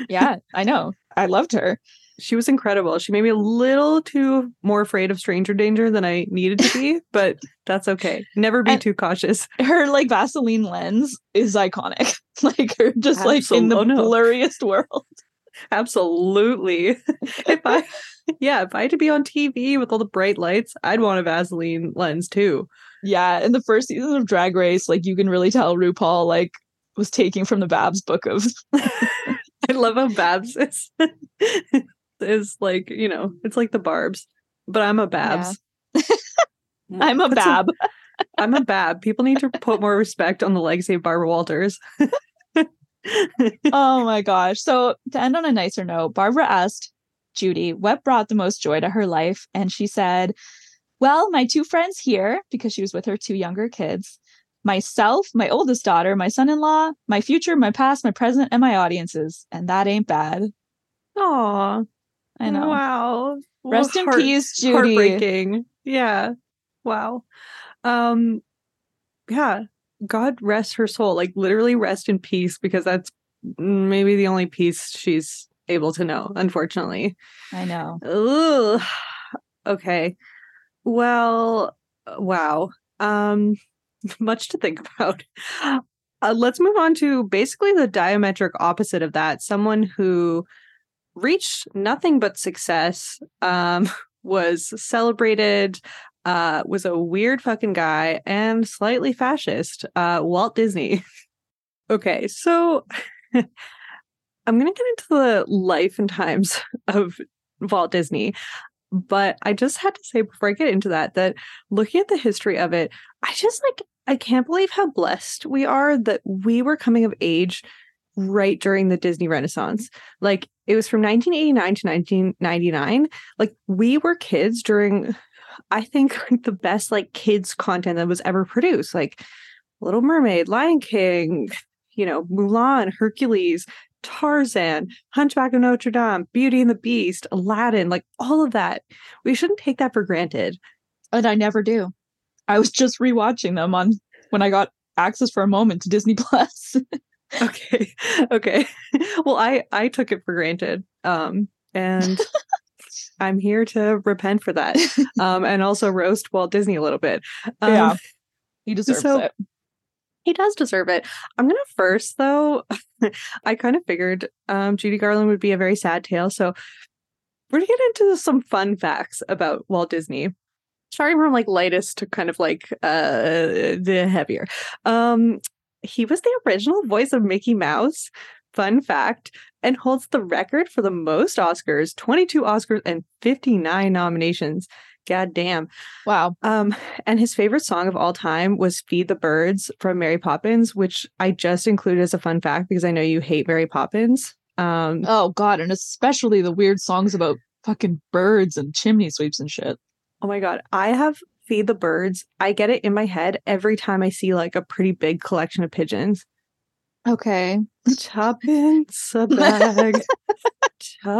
yeah, I know. I loved her. She was incredible she made me a little too more afraid of stranger danger than i needed to be but that's okay never be And- too cautious Her like Vaseline lens is iconic. Like her just like in the oh, no. blurriest world. absolutely if i yeah if i had to be on tv with all the bright lights i'd want a vaseline lens too Yeah, in the first season of Drag Race, like you can really tell RuPaul like was taking from the Babs book of I love how Babs is is like, you know, it's like the Barbs, but I'm a Babs. I'm a Put some- Bab. I'm a Bab. People need to put more respect on the legacy of Barbara Walters. oh my gosh. So to end on a nicer note, Barbara asked Judy what brought the most joy to her life. And she said, Well, my two friends here, because she was with her two younger kids, myself, my oldest daughter, my son in law, my future, my past, my present, and my audiences. And that ain't bad. Aw. I know. Wow. Rest in Heart- peace, Judy. Heartbreaking. Yeah. Wow. Um yeah. God rest her soul. Like literally rest in peace because that's maybe the only peace she's able to know, unfortunately. I know. Ugh. Okay. Well, wow. Um much to think about. Uh, let's move on to basically the diametric opposite of that. Someone who reached nothing but success, um, was celebrated, uh, was a weird fucking guy, and slightly fascist. Uh, Walt Disney. okay, so I'm gonna get into the life and times of Walt Disney. But I just had to say before I get into that, that looking at the history of it, I just like, I can't believe how blessed we are that we were coming of age right during the Disney Renaissance. Like it was from 1989 to 1999. Like we were kids during, I think, like the best like kids content that was ever produced. Like Little Mermaid, Lion King, you know, Mulan, Hercules, Tarzan, Hunchback of Notre Dame, Beauty and the Beast, Aladdin, like all of that. We shouldn't take that for granted. And I never do. I was just rewatching them on when I got access for a moment to Disney Plus. Okay. Okay. Well, I I took it for granted. Um and I'm here to repent for that. Um and also roast Walt Disney a little bit. Um, Yeah. he deserves so- it. He does deserve it. I'm gonna first though. I kind of figured um, Judy Garland would be a very sad tale, so we're gonna get into some fun facts about Walt Disney, starting from like lightest to kind of like uh the heavier. Um, he was the original voice of Mickey Mouse. Fun fact, and holds the record for the most Oscars: 22 Oscars and 59 nominations. God damn. Wow. Um, and his favorite song of all time was Feed the Birds from Mary Poppins, which I just included as a fun fact because I know you hate Mary Poppins. Um, Oh god, and especially the weird songs about fucking birds and chimney sweeps and shit. oh my god, I have Feed the Birds. I get it in my head every time I see like a pretty big collection of pigeons. Okay. Tuppence a bag.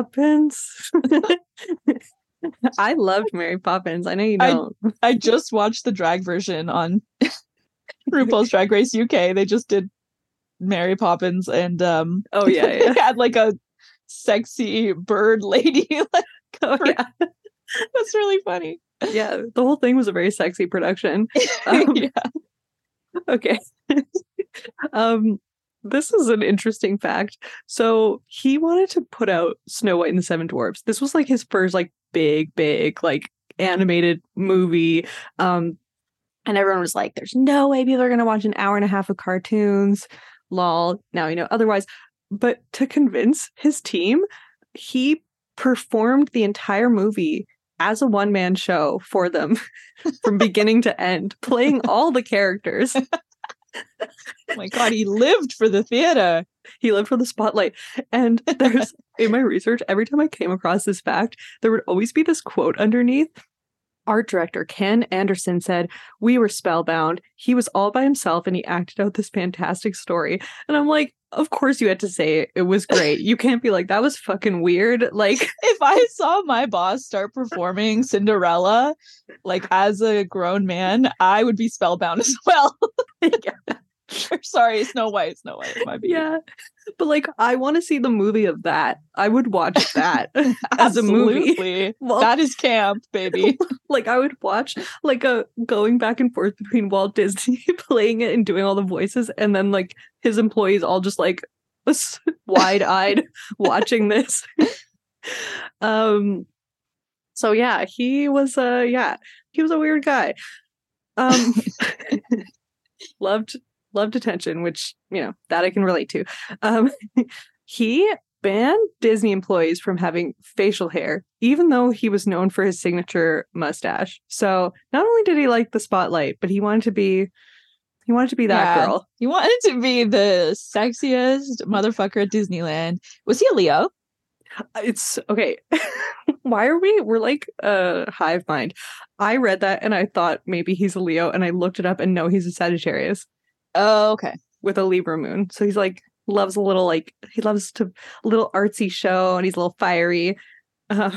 I loved Mary Poppins. I know you I- don't. I just watched the drag version on RuPaul's Drag Race UK. They just did Mary Poppins and um oh yeah, yeah. they had like a sexy bird lady. like Oh yeah. that's really funny. Yeah. The whole thing was a very sexy production. Um, yeah. okay. um, this is an interesting fact. So he wanted to put out Snow White and the Seven Dwarfs. This was like his first like big, big like animated movie. Um, and everyone was like, "There's no way people are gonna watch an hour and a half of cartoons." Lol. Now you know otherwise. But to convince his team, he performed the entire movie as a one man show for them from beginning to end, playing all the characters. Oh my god, he lived for the theater. He lived for the spotlight. And there's in my research, every time I came across this fact, there would always be this quote underneath. Art director Ken Anderson said, We were spellbound. He was all by himself and he acted out this fantastic story. And I'm like, Of course you had to say it. It was great. You can't be like, That was fucking weird. Like, If I saw my boss start performing Cinderella like as a grown man, I would be spellbound as well. Or Sorry, Snow White, Snow White. My bad. yeah. But like, I want to see the movie of that. I would watch that as a movie. Well, That is camp, baby. like I would watch like a going back and forth between Walt Disney playing it and doing all the voices, and then like his employees all just like wide eyed watching this. um. So yeah, he was uh yeah he was a weird guy. Um, loved loved attention, which, you know, that I can relate to. Um, he banned Disney employees from having facial hair, even though he was known for his signature mustache. So not only did he like the spotlight, but he wanted to be he wanted to be that Yeah. girl. He wanted to be the sexiest motherfucker at Disneyland. Was he a Leo? It's okay. Why are we? We're like a hive mind. I read that and I thought maybe he's a Leo, and I looked it up and no, he's a Sagittarius Oh, okay. with a Libra moon. So he's like loves a little like he loves to a little artsy show and he's a little fiery. Uh,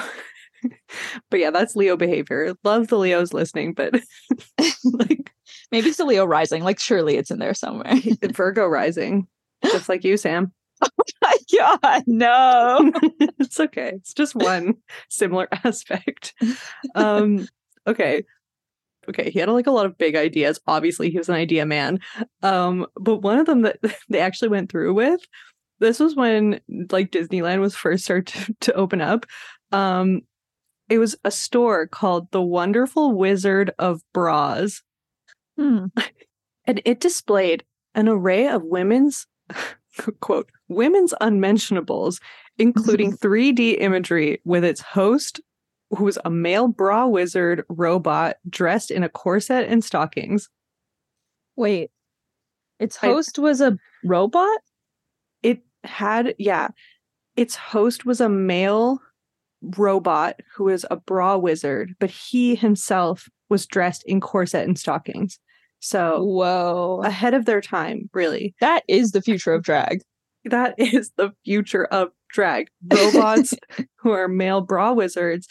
but yeah, that's Leo behavior. Love the Leos listening, but like Maybe it's a Leo rising. Like surely it's in there somewhere. Virgo rising, just like you, Sam. Oh my God, no. it's okay. It's just one similar aspect. Um, okay. Okay, he had like a lot of big ideas. Obviously, he was an idea man. Um, but one of them that they actually went through with, this was when like Disneyland was first started to, to open up. Um, it was a store called The Wonderful Wizard of Bras Hmm. and it displayed an array of women's quote women's unmentionables including 3d imagery with its host who was a male bra wizard robot dressed in a corset and stockings Wait. Its I- host was a robot? it had yeah its host was a male robot who was a bra wizard but he himself was dressed in corset and stockings so Whoa. ahead of their time really that is the future of drag. that is the future of drag robots who are male bra wizards.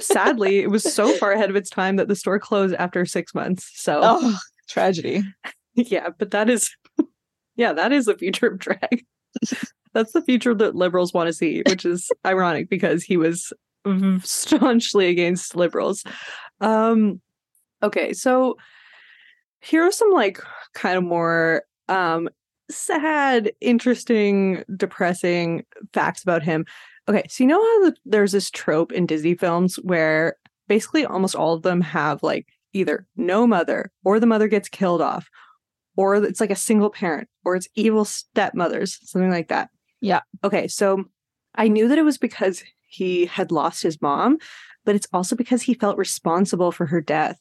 Sadly it was so far ahead of its time that the store closed after six months so Oh, tragedy. yeah but that is yeah that is the future of drag. That's the future that liberals want to see which is ironic because he was staunchly against liberals. Um okay so here are some like kind of more um sad interesting depressing facts about him okay so you know how the, there's this trope in disney films where basically almost all of them have like either no mother or the mother gets killed off or it's like a single parent or it's evil stepmothers something like that Yeah. okay so i knew that it was because he had lost his mom but it's also because he felt responsible for her death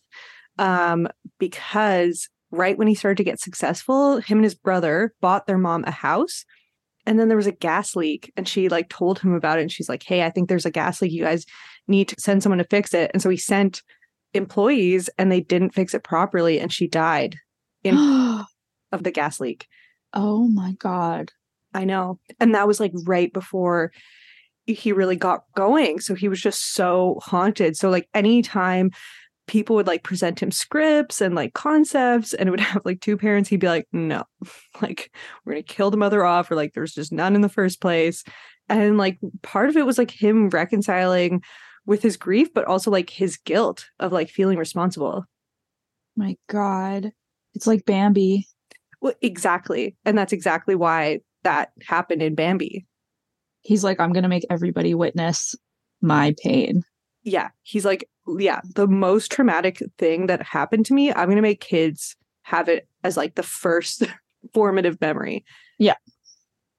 um because right when he started to get successful him and his brother bought their mom a house and then there was a gas leak and she like told him about it and she's like hey i think there's a gas leak. You guys need to send someone to fix it. And so he sent employees and they didn't fix it properly and she died in of the gas leak. Oh my God. i know. And that was like right before he really got going. So he was just so haunted. So like anytime people would like present him scripts and like concepts and it would have like two parents he'd be like no like we're gonna kill the mother off or like there's just none in the first place and like part of it was like him reconciling with his grief but also like his guilt of like feeling responsible My God. It's like Bambi. well exactly and that's exactly why that happened in bambi He's like, I'm to make everybody witness my pain. yeah he's like yeah the most traumatic thing that happened to me i'm gonna make kids have it as like the first formative memory Yeah.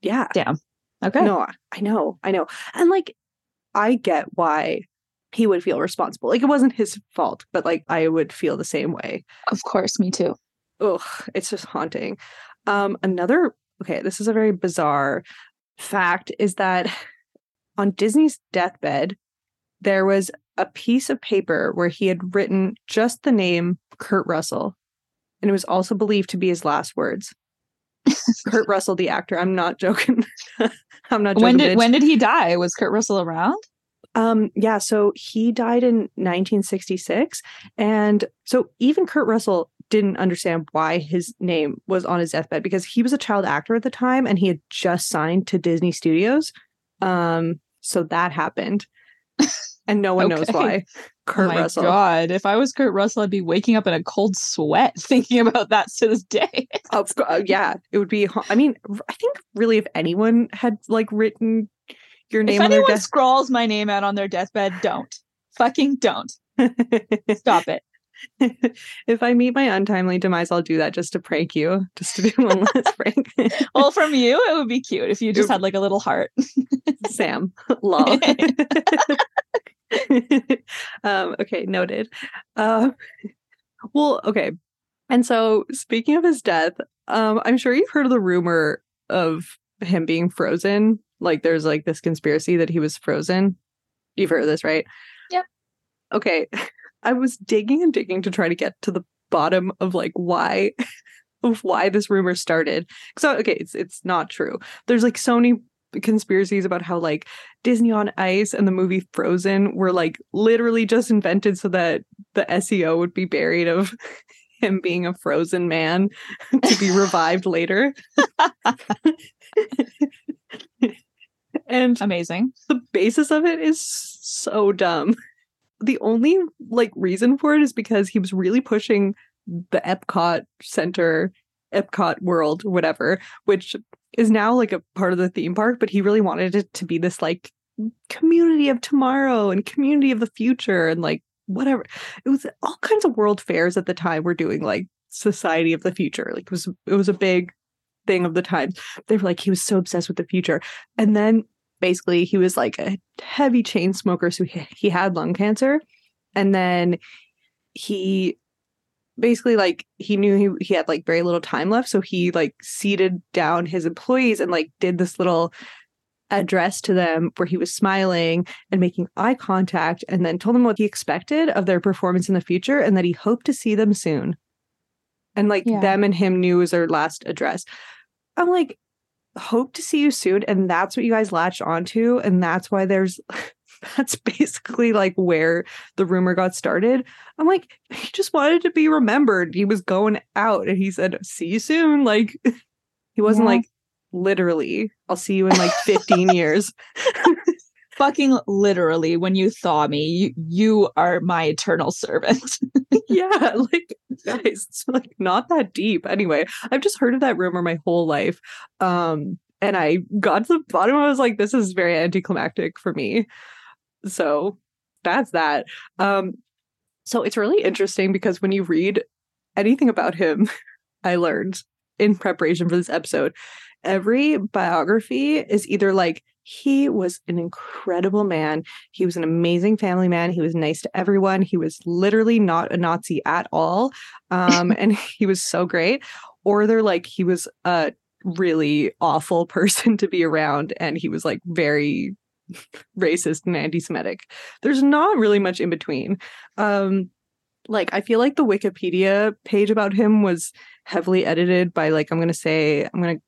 yeah Yeah. Okay. no i know i know and like i get why he would feel responsible like it wasn't his fault but like i would feel the same way Of course, me too. ugh it's just haunting um another okay this is a very bizarre fact is that on disney's deathbed there was a piece of paper where he had written just the name kurt russell and it was also believed to be his last words kurt russell the actor i'm not joking i'm not joking when did bitch. when did he die? Was Kurt Russell around? Um, yeah, so he died in 1966. And so even Kurt Russell didn't understand why his name was on his deathbed because he was a child actor at the time and he had just signed to Disney Studios. Um, so that happened. And no one knows why. Kurt oh my Russell. God. If I was Kurt Russell, I'd be waking up in a cold sweat thinking about that to this day. Of uh, yeah, it would be. I mean, I think really if anyone had like written your name if on their anyone death. scrawls my name out on their deathbed, don't. Fucking don't. Stop it. if I meet my untimely demise, I'll do that just to prank you, just to do one last prank. well, from you, it would be cute if you just had like a little heart. Sam, lol. um, okay, noted. Uh, well, okay. And so, speaking of his death, um, I'm sure you've heard of the rumor of him being frozen. Like, there's like this conspiracy that he was frozen. You've heard of this, right? Yep. Okay. I was digging and digging to try to get to the bottom of like why of why this rumor started. So okay, it's it's not true. There's like so many conspiracies about how like Disney on Ice and the movie Frozen were like literally just invented so that the SEO would be buried of him being a frozen man to be revived later. and amazing. The basis of it is so dumb. The only like reason for it is because he was really pushing the Epcot Center, Epcot World, whatever, which is now like a part of the theme park, but he really wanted it to be this like community of tomorrow and community of the future and like whatever. It was all kinds of world fairs at the time were doing like society of the future. Like it was it was a big thing of the time. They were like he was so obsessed with the future. And then basically he was like a heavy chain smoker so he, he had lung cancer and then he basically like he knew he, he had like very little time left so he like seated down his employees and like did this little address to them where he was smiling and making eye contact and then told them what he expected of their performance in the future and that he hoped to see them soon and like yeah. them and him knew was their last address i'm like hope to see you soon and that's what you guys latched onto and that's why there's that's basically like where the rumor got started. I'm like, he just wanted to be remembered. He was going out and he said, see you soon. Like, he wasn't yeah. like, literally, I'll see you in like 15 years. Fucking literally, when you thaw me, you, you are my eternal servant. yeah, like, guys, it's like not that deep. Anyway, I've just heard of that rumor my whole life. Um, and I got to the bottom. I was like, this is very anticlimactic for me. So that's that. Um, so it's really interesting because when you read anything about him, I learned in preparation for this episode, every biography is either like, he was an incredible man. He was an amazing family man. He was nice to everyone. He was literally not a Nazi at all. Um, and he was so great. Or they're like, he was a really awful person to be around and he was like very racist and anti-Semitic. There's not really much in between. Um, like I feel like the Wikipedia page about him was heavily edited by like I'm gonna say I'm gonna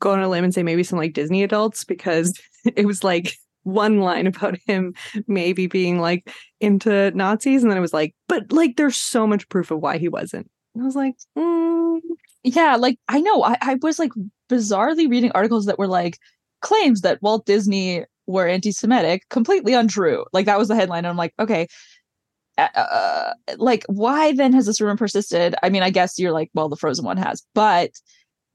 go on a limb and say maybe some like Disney adults because it was like one line about him maybe being like into Nazis and then it was like but like there's so much proof of why he wasn't. I was like, mm. yeah, like I know I, I was like bizarrely reading articles that were like claims that Walt Disney were anti-Semitic, completely untrue. Like that was the headline. And I'm like, okay, uh, uh, like why then has this rumor persisted? I mean, I guess you're like, well, the Frozen one has, but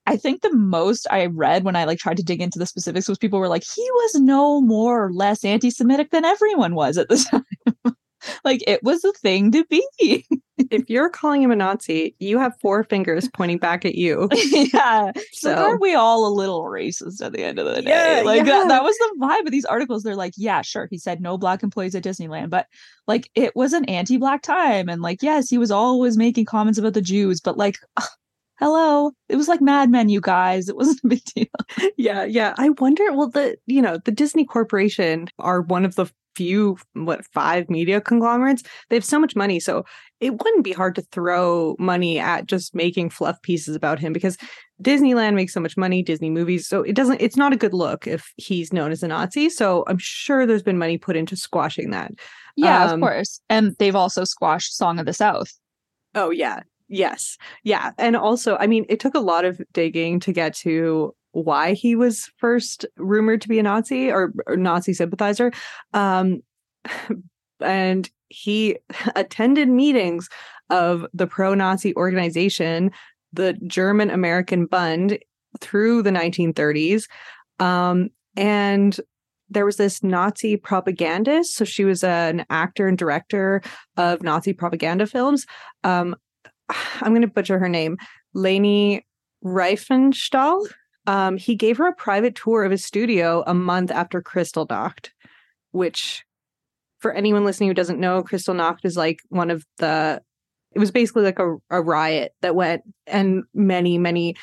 I think the most I read when I like tried to dig into the specifics was people were like, he was no more or less anti-Semitic than everyone was at the time. like it was a thing to be. if you're calling him a Nazi, you have four fingers pointing back at you. yeah. So like, aren't we all a little racist at the end of the day? Yeah, like yeah. That, that was the vibe of these articles. They're like, yeah, sure. He said no black employees at Disneyland, but like it was an anti-black time. And like, yes, he was always making comments about the Jews, but like ugh, hello it was like mad men you guys it wasn't a big deal yeah yeah i wonder well the you know the disney corporation are one of the few what five media conglomerates they have so much money so it wouldn't be hard to throw money at just making fluff pieces about him because disneyland makes so much money disney movies so it doesn't it's not a good look if he's known as a nazi so i'm sure there's been money put into squashing that. Yeah um, of course and they've also squashed song of the south. Oh yeah yes yeah and also i mean it took a lot of digging to get to why he was first rumored to be a Nazi or, or Nazi sympathizer. Um, and he attended meetings of the pro Nazi organization, the German American Bund, through the 1930s. Um, and there was this Nazi propagandist. So she was an actor and director of Nazi propaganda films. Um, I'm going to butcher her name, Leni Riefenstahl. Um, he gave her a private tour of his studio a month after Crystal Kristallnacht, which, for anyone listening who doesn't know, Kristallnacht is like one of the. It was basically like a, a riot that went, and many, many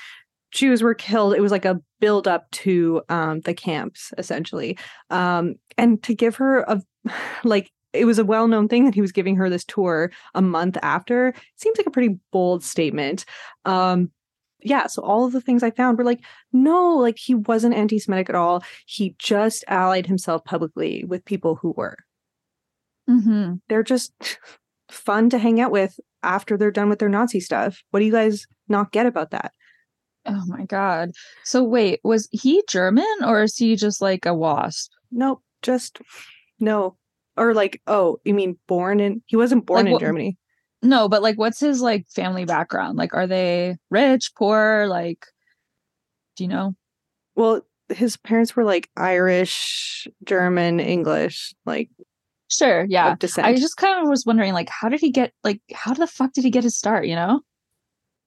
Jews were killed. It was like a build up to um, the camps, essentially. Um, and to give her a like it was a well known thing that he was giving her this tour a month after. Seems like a pretty bold statement. Um, yeah, so all of the things I found were like, no, like he wasn't anti Semitic at all. He just allied himself publicly with people who were. Mm-hmm. They're just fun to hang out with after they're done with their Nazi stuff. What do you guys not get about that? Oh my god. So wait, was he German or is he just like a wasp? Nope, just no. Or like, oh, you mean born in? He wasn't born Like, in what- Germany. No, but like what's his like family background? Like are they rich, poor, like do you know? Well, his parents were like Irish, German, English, like Sure, yeah. of descent. I just kind of was wondering like how did he get like how the fuck did he get his start, you know?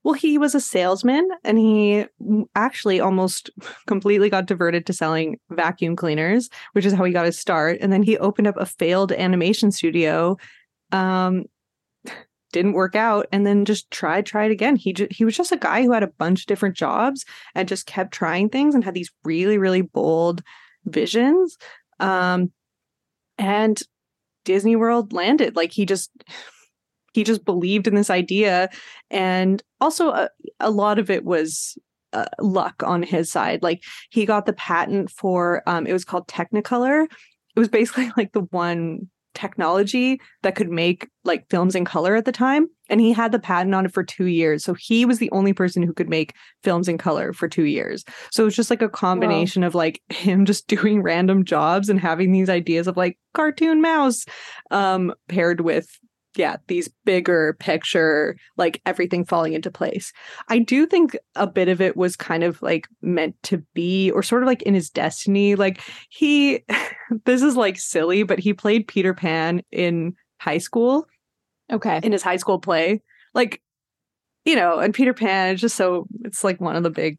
Well, he was a salesman and he actually almost completely got diverted to selling vacuum cleaners, which is how he got his start. And then he opened up a failed animation studio. Um, didn't work out and then just tried tried again. He ju- he was just a guy who had a bunch of different jobs and just kept trying things and had these really really bold visions um and disney world landed. Like he just he just believed in this idea and also a, a lot of it was uh, luck on his side. Like he got the patent for um it was called technicolor. It was basically like the one technology that could make like films in color at the time and he had the patent on it for 2 years. So he was the only person who could make films in color for 2 years. So it was just like a combination of like him just doing random jobs and having these ideas of like cartoon mouse um paired with yeah, these bigger picture, like everything falling into place. I do think a bit of it was kind of like meant to be, or sort of like in his destiny. Like he, this is like silly, but he played Peter Pan in high school, Okay. in his high school play. Like, you know, and Peter Pan is just so, it's like one of the big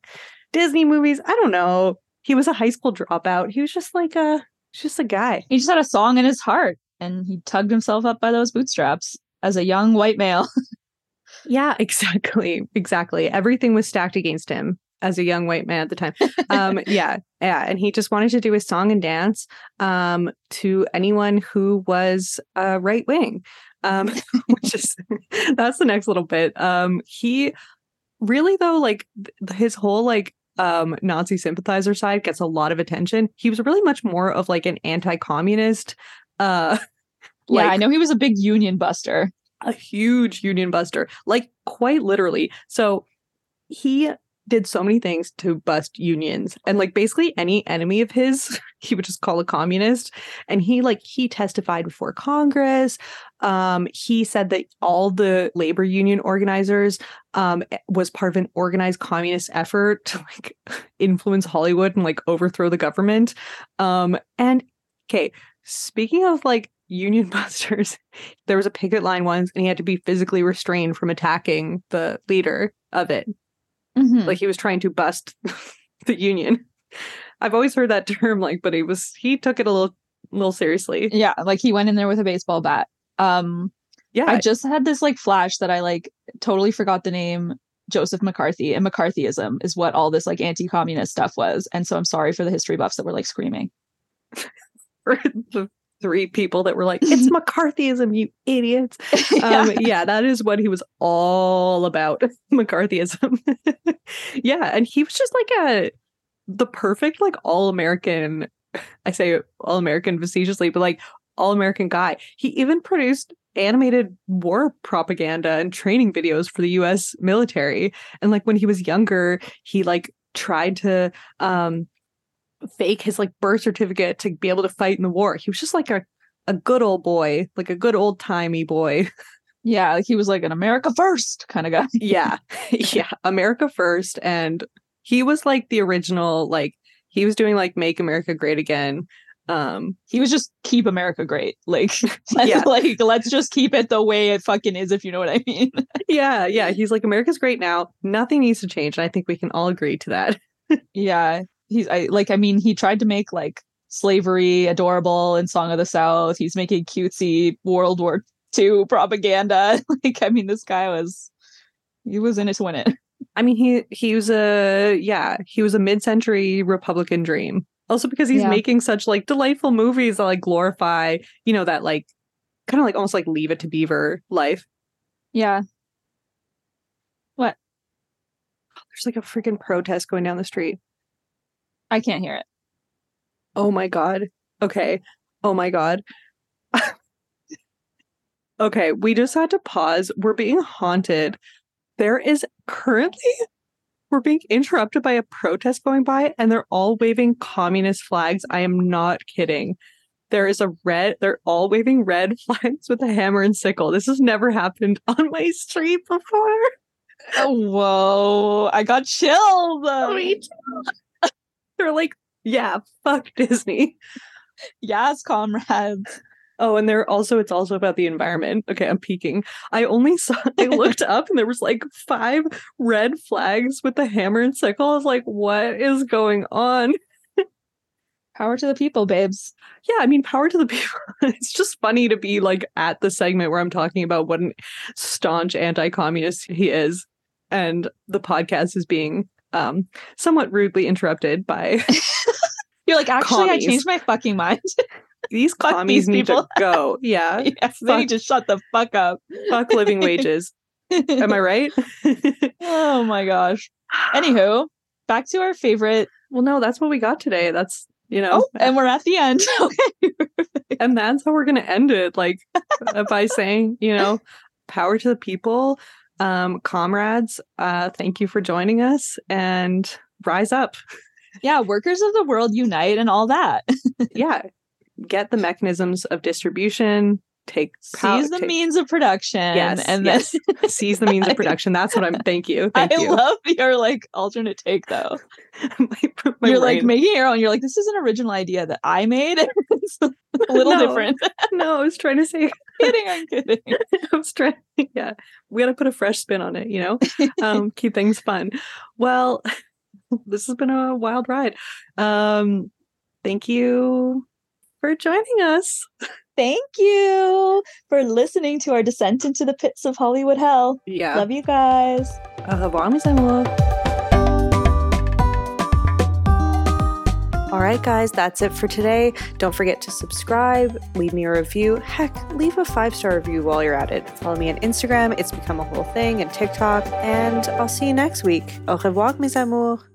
Disney movies. I don't know. He was a high school dropout. He was just like a, just a guy. He just had a song in his heart and he tugged himself up by those bootstraps as a young white male. Yeah, exactly. Exactly. Everything was stacked against him as a young white man at the time. Um, yeah, yeah. And he just wanted to do a song and dance um, to anyone who was uh, right wing, um, which is that's the next little bit. Um, he really, though, like his whole like um, Nazi sympathizer side gets a lot of attention. He was really much more of like an anti Uh, yeah, I know he was a big union buster. a huge union buster, like quite literally. So he did so many things to bust unions and like basically any enemy of his he would just call a communist and he like he testified before congress um he said that all the labor union organizers um was part of an organized communist effort to like influence hollywood and like overthrow the government um and okay speaking of like union busters there was a picket line once and he had to be physically restrained from attacking the leader of it Mhm. like he was trying to bust the union i've always heard that term like but he was he took it a little little seriously yeah, like he went in there with a baseball bat. Um, yeah I just had this like flash that I like totally forgot the name Joseph McCarthy and McCarthyism is what all this like anti-communist stuff was. And so I'm sorry for the history buffs that were like screaming. For the three people that were like it's mccarthyism you idiots. Um yeah. that is what he was all about mccarthyism. Yeah and he was just like a the perfect like all-american i say all-american facetiously but like all-american guy. He even produced animated war propaganda and training videos for the us military. And like when he was younger he like tried to um fake his like birth certificate to be able to fight in the war he was just like a a good old boy, like a good old timey boy. yeah, like he was like an America first kind of guy. yeah. yeah. America first. And he was like the original, like, he was doing like Make America Great Again. Um, he was just keep America great. Like, Yeah. like let's just keep it the way it fucking is, if you know what I mean. yeah, yeah. He's like, America's great now. Nothing needs to change. And I think we can all agree to that. yeah, he's I like. I mean, he tried to make like slavery adorable in Song of the South. He's making cutesy World War II propaganda. like, I mean, this guy was he was in it to win it. I mean, he he was a yeah, he was a mid-century Republican dream. Also because he's Yeah. making such like delightful movies that like glorify, you know, that like kind of like almost like leave it to Beaver life. Yeah. What? There's like a freaking protest going down the street. I can't hear it. Oh my god. Okay. Oh my god. okay, we just had to pause. We're being haunted. There is currently we're being interrupted by a protest going by and they're all waving communist flags. I am not kidding. There is a red, they're all waving red flags with a hammer and sickle. This has never happened on my street before. Oh, whoa! I got chills. Me too. They're like, yeah, fuck Disney. yes, comrades. Oh, and they're also it's also about the environment. Okay, I'm peeking. I only saw I looked up and there was like five red flags with the hammer and sickle. I was like, what is going on? Power to the people, babes. Yeah, I mean, power to the people. it's just funny to be like at the segment where I'm talking about what an staunch anti-communist he is, and the podcast is being um somewhat rudely interrupted by You're like, actually, Commies. I changed my fucking mind. these Fuck commies these need people. to go. Yeah, yes, they need to shut the fuck up. fuck living wages. Am I right? oh my gosh. Anywho, back to our favorite. Well, no, that's what we got today. That's you know, Oh, and we're at the end. Okay. and that's how we're gonna end it. Like uh, by saying, you know, power to the people, um, comrades. Uh, thank you for joining us, and rise up. yeah, workers of the world unite and all that. Yeah, get the mechanisms of distribution. Take pow- Seize the take- means of production. Yes, and then yes. seize the means of production. That's what I'm. Thank you. Thank I you. love your like alternate take though. my, my You're like brain- making your own. You're like, this is an original idea that I made. it's a little No. different. no, I was trying to say kidding, I'm kidding. I was trying. Yeah, we got to put a fresh spin on it. You know, um, keep things fun. Well, this has been a wild ride. Um, thank you for joining us. Thank you for listening to our descent into the pits of Hollywood hell. Yeah. Love you guys. Au revoir, mes amours. All right, guys, that's it for today. Don't forget to subscribe, leave me a review. Heck, leave a five star review while you're at it. Follow me on Instagram, it's become a whole thing, and TikTok. And I'll see you next week. Au revoir, mes amours.